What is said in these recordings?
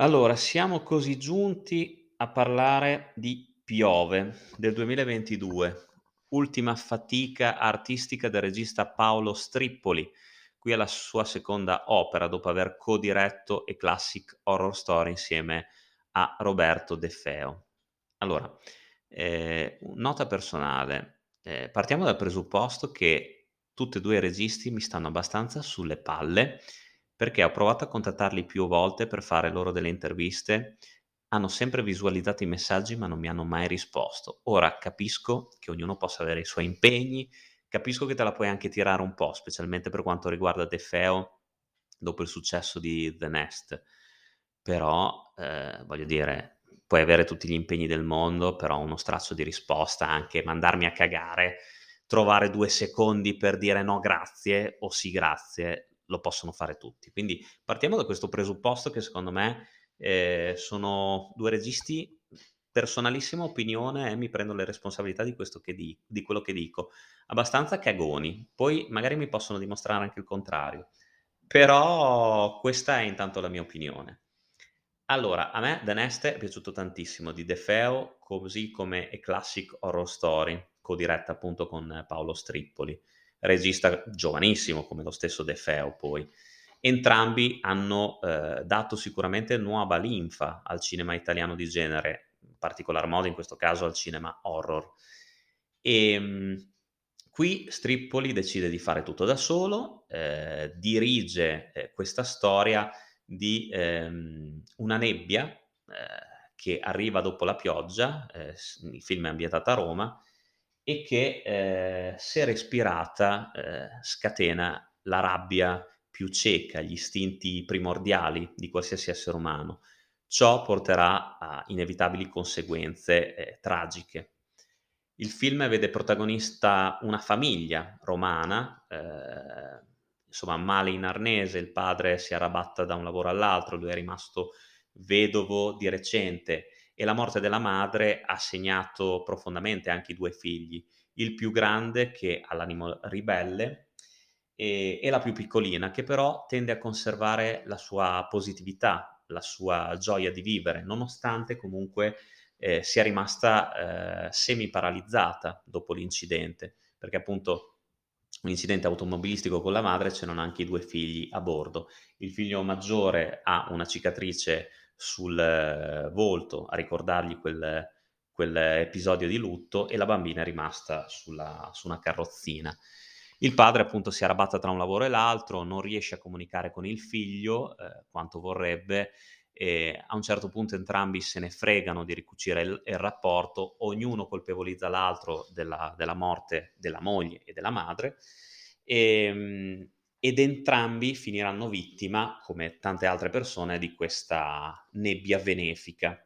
Allora, siamo così giunti a parlare di "Piove" del 2022, ultima fatica artistica del regista Paolo Strippoli. Qui è la sua seconda opera dopo aver co-diretto A Classic Horror Story insieme a Roberto De Feo. Allora, ehm, nota personale, ehm, partiamo dal presupposto che tutti e 2 i registi mi stanno abbastanza sulle palle, perché ho provato a contattarli più volte per fare loro delle interviste, hanno sempre visualizzato i messaggi ma non mi hanno mai risposto. Ora capisco che ognuno possa avere i suoi impegni, capisco che te la puoi anche tirare un po', specialmente per quanto riguarda De Feo dopo il successo di The Nest, però, ehm, voglio dire, puoi avere tutti gli impegni del mondo, però uno straccio di risposta, anche mandarmi a cagare, trovare 2 secondi per dire no grazie o sì grazie, lo possono fare tutti. Quindi partiamo da questo presupposto che secondo me, ehm, sono 2 registi personalissima opinione e mi prendo le responsabilità di di di quello che dico, abbastanza cagoni. Poi magari mi possono dimostrare anche il contrario, però questa è intanto la mia opinione. Allora, a me The Nest è piaciuto tantissimo di De Feo, così come A Classic Horror Story, co-diretta appunto con Paolo Strippoli, regista giovanissimo come lo stesso De Feo poi. Entrambi hanno, ehm, dato sicuramente nuova linfa al cinema italiano di genere, in particolar modo in questo caso al cinema horror. Ehm, qui Strippoli decide di fare tutto da solo, ehm, dirige, ehm, questa storia di, ehm, una nebbia, ehm, che arriva dopo la pioggia, s il film è ambientato a Roma, e che, ehm, se respirata, ehm, scatena la rabbia più cieca, gli istinti primordiali di qualsiasi essere umano. Ciò porterà a inevitabili conseguenze, ehm, tragiche. Il film vede protagonista una famiglia romana, ehm, insomma male in arnese, il padre si arrabatta da un lavoro all'altro, lui è rimasto vedovo di recente e la morte della madre ha segnato profondamente anche i 2 figli, il più grande che ha l'animo ribelle, ehm, e la più piccolina che però tende a conservare la sua positività, la sua gioia di vivere, nonostante comunque, ehm, sia rimasta, ehm, semi-paralizzata dopo l'incidente, perché appunto un incidente automobilistico con la madre, c'erano anche i 2 figli a bordo. Il figlio maggiore ha una cicatrice sul volto a ricordargli quel quell'episodio di lutto e la bambina è rimasta sulla su una carrozzina. Il padre appunto si arrabatta tra un lavoro e l'altro, non riesce a comunicare con il figlio, ehm, quanto vorrebbe e a un certo punto entrambi se ne fregano di ricucire il il rapporto, ognuno colpevolizza l'altro della della morte della moglie e della madre, ehm, ed entrambi finiranno vittima, come tante altre persone, di questa nebbia benefica.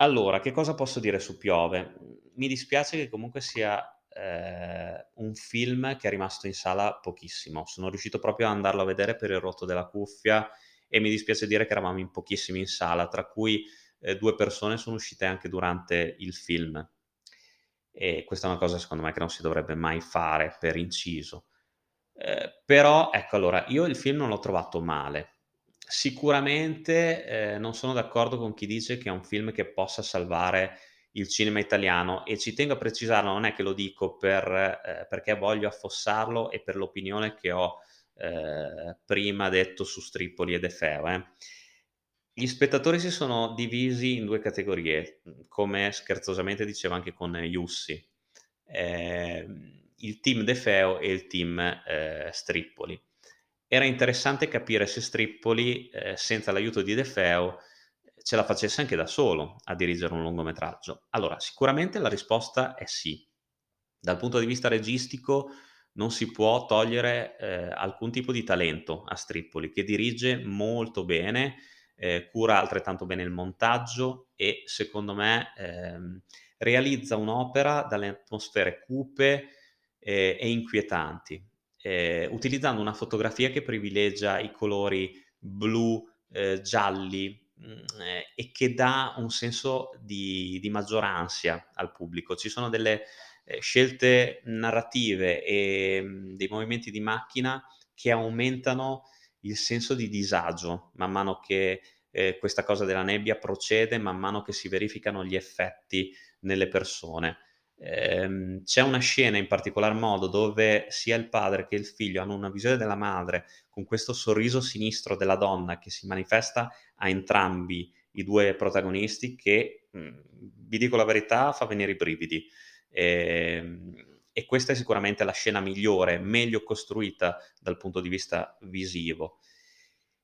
Allora, che cosa posso dire su "Piove"? Mi dispiace che comunque sia, ehm, un film che è rimasto in sala pochissimo. Sono riuscito proprio a andarlo a vedere per il rotto della cuffia e mi dispiace dire che eravamo in pochissimi in sala, tra cui, ehm, 2 persone sono uscite anche durante il film. E questa è una cosa secondo me che non si dovrebbe mai fare, per inciso. Ehm, però ecco allora, io il film non l'ho trovato male. Sicuramente, ehm, non sono d'accordo con chi dice che è un film che possa salvare il cinema italiano e ci tengo a precisarlo, non è che lo dico per ehm, perché voglio affossarlo e per l'opinione che ho, ehm, prima detto su Strippoli e De Feo, eh. Gli spettatori si sono divisi in 2 categorie, come scherzosamente diceva anche con Jussi. Ehm, il team De Feo e il team, ehm, Strippoli. Era interessante capire se Strippoli, ehm, senza l'aiuto di De Feo, ce la facesse anche da solo a dirigere un lungometraggio. Allora, sicuramente la risposta è sì. Dal punto di vista registico non si può togliere, ehm, alcun tipo di talento a Strippoli, che dirige molto bene, ehm, cura altrettanto bene il montaggio e secondo me, ehm, realizza un'opera dalle atmosfere cupe, ehm, e inquietanti, ehm, utilizzando una fotografia che privilegia i colori blu, ehm, gialli, mhmm, e che dà un senso di di maggior ansia al pubblico. Ci sono delle, ehm, scelte narrative, ehm, dei movimenti di macchina che aumentano il senso di disagio man mano che, eh, questa cosa della nebbia procede man mano che si verificano gli effetti nelle persone. Eh, c'è una scena in particolar modo dove sia il padre che il figlio hanno una visione della madre con questo sorriso sinistro della donna che si manifesta a entrambi i due protagonisti che, mh, mm, vi dico la verità, fa venire i brividi. Eh, e questa è sicuramente la scena migliore, meglio costruita dal punto di vista visivo.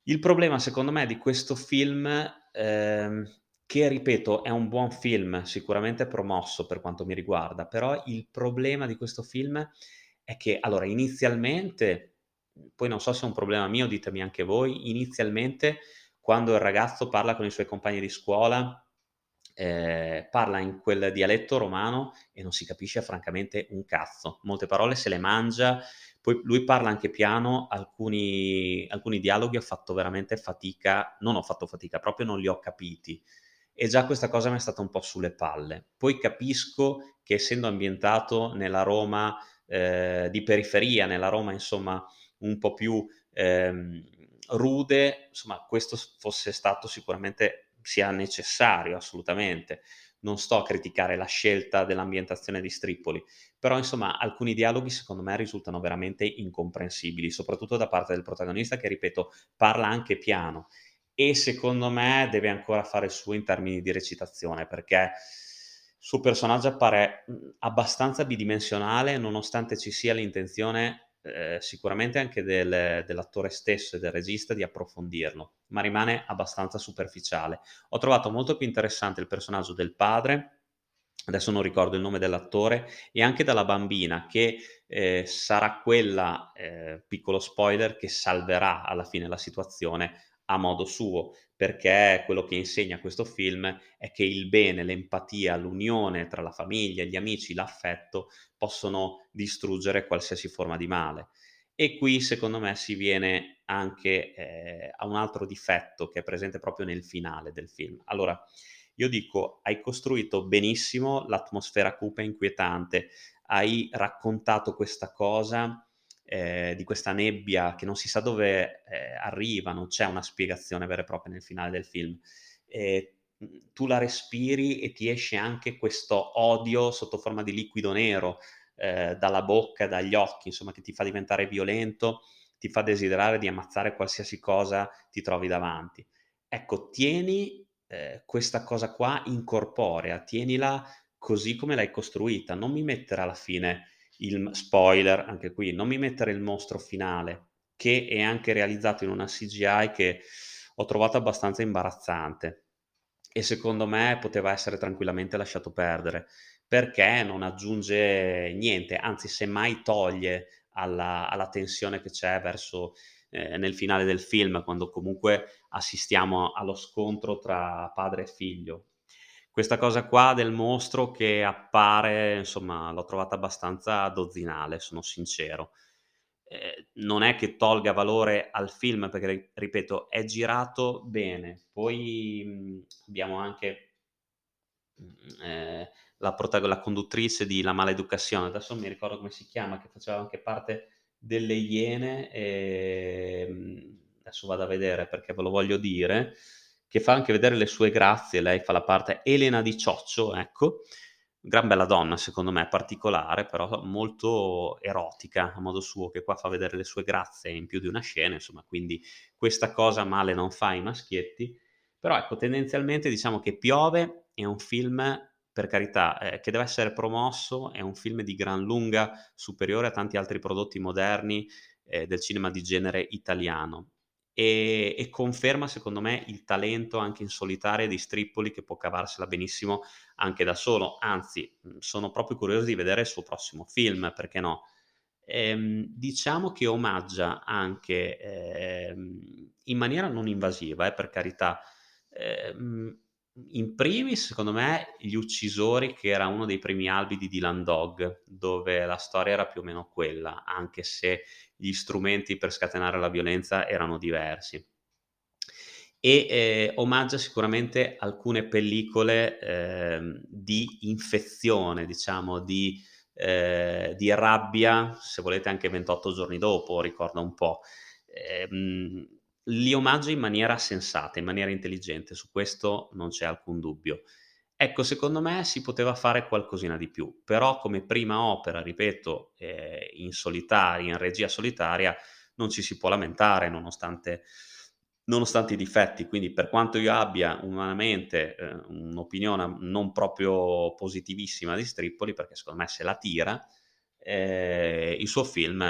Il problema, secondo me, di questo film, ehm, che ripeto, è un buon film, sicuramente promosso per quanto mi riguarda, però il problema di questo film è che, allora, inizialmente, poi non so se è un problema mio, ditemi anche voi, inizialmente quando il ragazzo parla con i suoi compagni di scuola, eh, parla in quel dialetto romano e non si capisce francamente un cazzo. Molte parole se le mangia, poi lui parla anche piano, alcuni, alcuni dialoghi ho fatto veramente fatica, non ho fatto fatica, proprio non li ho capiti. E già questa cosa mi è stata un po' sulle palle. Poi capisco che essendo ambientato nella Roma eh, di periferia, nella Roma insomma un po' più ehm, rude, insomma questo fosse stato sicuramente sia necessario assolutamente. Non sto a criticare la scelta dell'ambientazione di Stripoli, però insomma alcuni dialoghi secondo me risultano veramente incomprensibili, soprattutto da parte del protagonista che, ripeto, parla anche piano e secondo me deve ancora fare il suo in termini di recitazione perché il suo personaggio appare abbastanza bidimensionale nonostante ci sia l'intenzione eh, sicuramente anche del, dell'attore stesso e del regista di approfondirlo, ma rimane abbastanza superficiale. Ho trovato molto più interessante il personaggio del padre, adesso non ricordo il nome dell'attore, e anche della bambina, che eh, sarà quella, eh, piccolo spoiler, che salverà alla fine la situazione a modo suo, perché quello che insegna questo film è che il bene, l'empatia, l'unione tra la famiglia, gli amici, l'affetto possono distruggere qualsiasi forma di male. E qui secondo me si viene anche eh, a un altro difetto che è presente proprio nel finale del film. Allora, io dico, hai costruito benissimo l'atmosfera cupa e inquietante, hai raccontato questa cosa eh, di questa nebbia che non si sa dove eh, arriva, non c'è una spiegazione vera e propria nel finale del film. Eh, tu la respiri e ti esce anche questo odio sotto forma di liquido nero eh, dalla bocca, dagli occhi, insomma, che ti fa diventare violento, ti fa desiderare di ammazzare qualsiasi cosa ti trovi davanti. Ecco, tieni eh, questa cosa qua incorporea, tienila così come l'hai costruita, non mi mettere alla fine il spoiler, anche qui, non mi mettere il mostro finale, che è anche realizzato in una CGI che ho trovato abbastanza imbarazzante e secondo me poteva essere tranquillamente lasciato perdere perché non aggiunge niente, anzi semmai toglie alla, alla tensione che c'è verso eh, nel finale del film, quando comunque assistiamo allo scontro tra padre e figlio questa cosa qua del mostro che appare, insomma, l'ho trovata abbastanza dozzinale, sono sincero. Eh, non è che tolga valore al film, perché, ripeto, è girato bene. Poi mh, abbiamo anche eh, la, protag- la, conduttrice di La Maleducazione, adesso non mi ricordo come si chiama, che faceva anche parte delle Iene, e, mh, mm, adesso vado a vedere perché ve lo voglio dire che fa anche vedere le sue grazie, lei fa la parte Elena di Cioccio, ecco, gran bella donna secondo me, particolare, però molto erotica a modo suo, che qua fa vedere le sue grazie in più di una scena, insomma, quindi questa cosa male non fa i maschietti, però ecco, tendenzialmente diciamo che Piove è un film, per carità, eh, che deve essere promosso, è un film di gran lunga superiore a tanti altri prodotti moderni eh, del cinema di genere italiano e, e, conferma secondo me il talento anche in solitaria di Strippoli che può cavarsela benissimo anche da solo, anzi sono proprio curioso di vedere il suo prossimo film, perché no? Ehm, diciamo che omaggia anche ehm, in maniera non invasiva, eh, per carità, ehm, in primis, secondo me, Gli uccisori, che era uno dei primi albi di Dylan Dog, dove la storia era più o meno quella, anche se gli strumenti per scatenare la violenza erano diversi. E eh, omaggia sicuramente alcune pellicole eh, di infezione, diciamo, di, eh, di, rabbia, se volete anche 28 giorni dopo, ricorda un po'. Eh, li omaggia in maniera sensata, in maniera intelligente, su questo non c'è alcun dubbio. Ecco, secondo me si poteva fare qualcosina di più, però come prima opera, ripeto, eh, in solitaria, in regia solitaria, non ci si può lamentare nonostante, nonostante i difetti. Quindi per quanto io abbia umanamente eh, un'opinione non proprio positivissima di Strippoli, perché secondo me se la tira, eh, il suo film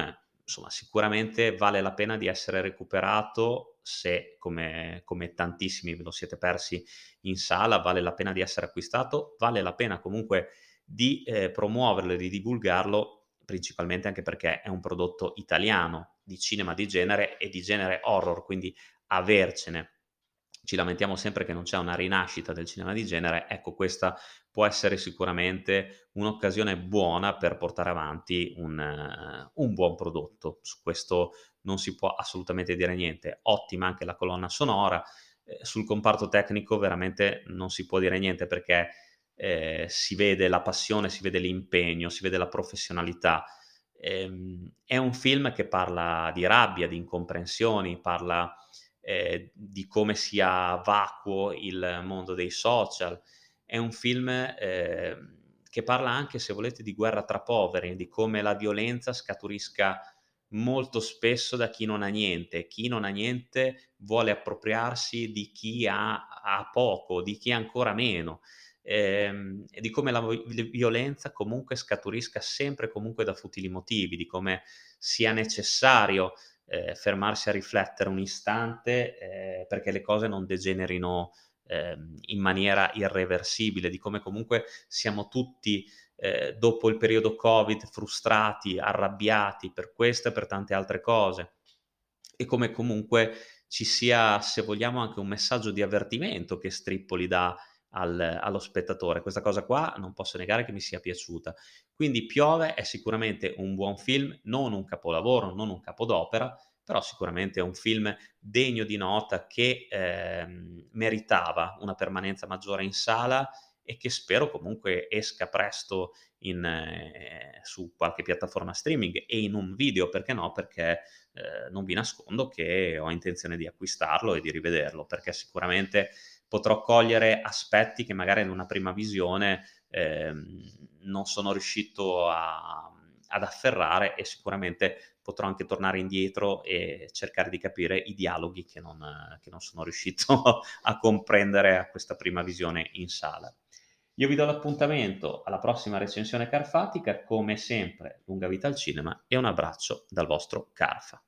insomma, sicuramente vale la pena di essere recuperato se, come, come, tantissimi ve lo siete persi in sala, vale la pena di essere acquistato, vale la pena comunque di eh, promuoverlo e di divulgarlo, principalmente anche perché è un prodotto italiano di cinema di genere e di genere horror, quindi avercene ci lamentiamo sempre che non c'è una rinascita del cinema di genere, ecco questa può essere sicuramente un'occasione buona per portare avanti un, uh, un, buon prodotto. Su questo non si può assolutamente dire niente. Ottima anche la colonna sonora. Eh, sul comparto tecnico veramente non si può dire niente perché eh, si vede la passione, si vede l'impegno, si vede la professionalità. Eh, è un film che parla di rabbia, di incomprensioni, parla eh, di come sia vacuo il mondo dei social. È un film eh, che parla anche, se volete, di guerra tra poveri, di come la violenza scaturisca molto spesso da chi non ha niente. Chi non ha niente vuole appropriarsi di chi ha, ha poco, di chi ha ancora meno. Ehm, di come la violenza comunque scaturisca sempre comunque da futili motivi, di come sia necessario eh, fermarsi a riflettere un istante eh, perché le cose non degenerino eh, in maniera irreversibile, di come comunque siamo tutti eh, dopo il periodo Covid frustrati, arrabbiati per questo e per tante altre cose. E come comunque ci sia, se vogliamo, anche un messaggio di avvertimento che Strippoli dà al, allo spettatore. Questa cosa qua non posso negare che mi sia piaciuta. Quindi Piove è sicuramente un buon film, non un capolavoro, non un capodopera, però sicuramente è un film degno di nota che eh, meritava una permanenza maggiore in sala e che spero comunque esca presto in, eh, su qualche piattaforma streaming e in un video, perché no? Perché eh, non vi nascondo che ho intenzione di acquistarlo e di rivederlo, perché sicuramente potrò cogliere aspetti che magari in una prima visione eh, non sono riuscito a, ad afferrare e sicuramente potrò anche tornare indietro e cercare di capire i dialoghi che non, che non sono riuscito a comprendere a questa prima visione in sala. Io vi do l'appuntamento alla prossima recensione carfatica, come sempre, lunga vita al cinema e un abbraccio dal vostro Carfa.